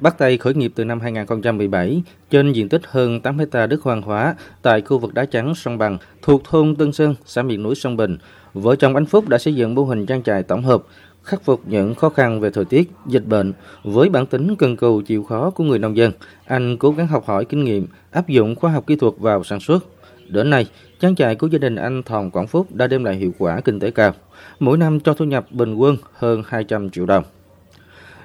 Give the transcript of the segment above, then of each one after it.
bắt tay khởi nghiệp từ năm 2017 trên diện tích hơn 8 hecta đất hoang hóa tại khu vực đá trắng sông Bằng thuộc thôn Tân Sơn, xã miền núi Sông Bình. Vợ chồng anh Phúc đã xây dựng mô hình trang trại tổng hợp, khắc phục những khó khăn về thời tiết, dịch bệnh với bản tính cần cù chịu khó của người nông dân. Anh cố gắng học hỏi kinh nghiệm, áp dụng khoa học kỹ thuật vào sản xuất. Đến nay, trang trại của gia đình anh Thòn Quảng Phúc đã đem lại hiệu quả kinh tế cao, mỗi năm cho thu nhập bình quân hơn 200 triệu đồng.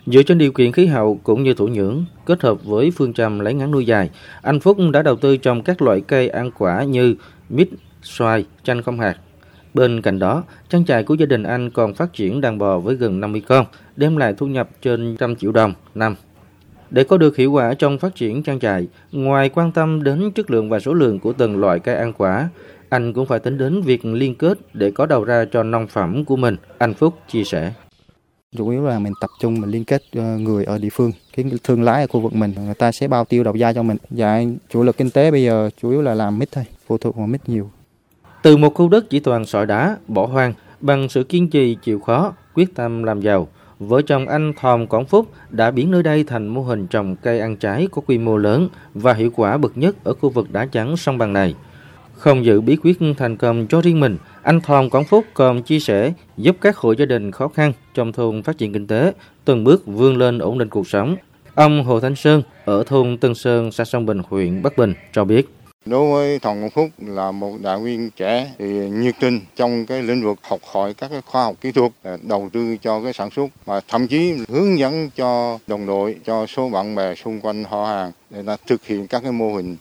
Dựa trên điều kiện khí hậu cũng như thổ nhưỡng, kết hợp với phương châm lấy ngắn nuôi dài, anh Phúc đã đầu tư trồng các loại cây ăn quả như mít, xoài, chanh không hạt. Bên cạnh đó, trang trại của gia đình anh còn phát triển đàn bò với gần 50 con, đem lại thu nhập trên trăm triệu đồng năm. Để có được hiệu quả trong phát triển trang trại, ngoài quan tâm đến chất lượng và số lượng của từng loại cây ăn quả, anh cũng phải tính đến việc liên kết để có đầu ra cho nông phẩm của mình, anh Phúc chia sẻ. Chủ yếu là mình tập trung mình liên kết ờ, người ở địa phương, cái thương lái ở khu vực mình, người ta sẽ bao tiêu đầu ra cho mình. Dạ, chủ lực kinh tế bây giờ chủ yếu là làm mít thôi, phụ thuộc vào mít nhiều. Từ một khu đất chỉ toàn sỏi đá, bỏ hoang, bằng sự kiên trì chịu khó, quyết tâm làm giàu, vợ chồng anh Thòm Quảng Phúc đã biến nơi đây thành mô hình trồng cây ăn trái có quy mô lớn và hiệu quả bậc nhất ở khu vực đá trắng sông Bằng này. Không giữ bí quyết thành công cho riêng mình, anh Thòm Quảng Phúc còn chia sẻ giúp các hộ gia đình khó khăn trong thôn phát triển kinh tế, từng bước vươn lên ổn định cuộc sống. Ông Hồ Thanh Sơn ở thôn Tân Sơn, xã Sông Bình, huyện Bắc Bình cho biết. Đối với Thòm Quang Phúc là một đảng viên trẻ thì nhiệt tình trong cái lĩnh vực học hỏi các cái khoa học kỹ thuật, đầu tư cho cái sản xuất và thậm chí hướng dẫn cho đồng đội, cho số bạn bè xung quanh họ hàng để là thực hiện các cái mô hình.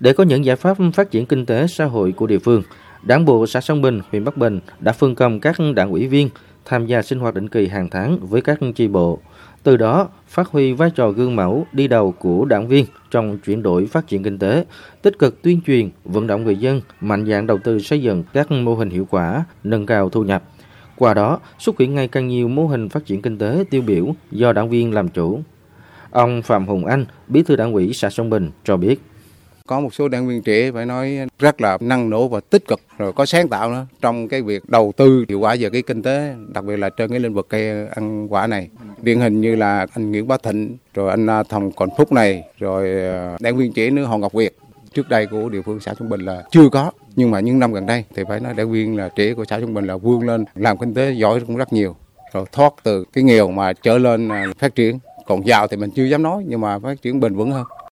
Để có những giải pháp phát triển kinh tế xã hội của địa phương, Đảng bộ xã Sông Bình, huyện Bắc Bình đã phân công các đảng ủy viên tham gia sinh hoạt định kỳ hàng tháng với các chi bộ. Từ đó, phát huy vai trò gương mẫu đi đầu của đảng viên trong chuyển đổi phát triển kinh tế, tích cực tuyên truyền, vận động người dân mạnh dạn đầu tư xây dựng các mô hình hiệu quả, nâng cao thu nhập. Qua đó, xuất hiện ngày càng nhiều mô hình phát triển kinh tế tiêu biểu do đảng viên làm chủ. Ông Phạm Hùng Anh, bí thư đảng ủy xã Sông Bình cho biết. Có một số đảng viên trẻ phải nói rất là năng nổ và tích cực rồi có sáng tạo nữa trong cái việc đầu tư hiệu quả về cái kinh tế, đặc biệt là trên cái lĩnh vực cây ăn quả này. Điển hình như là anh Nguyễn Bá Thịnh, rồi anh à, Thồng Còn Phúc này, rồi à, đảng viên trẻ nữa Hồ Ngọc Việt. Trước đây của địa phương xã Trung Bình là chưa có, nhưng mà những năm gần đây thì phải nói đảng viên là trẻ của xã Trung Bình là vươn lên làm kinh tế giỏi cũng rất nhiều rồi thoát từ cái nghèo mà trở lên à, phát triển còn giàu thì mình chưa dám nói nhưng mà phát triển bền vững hơn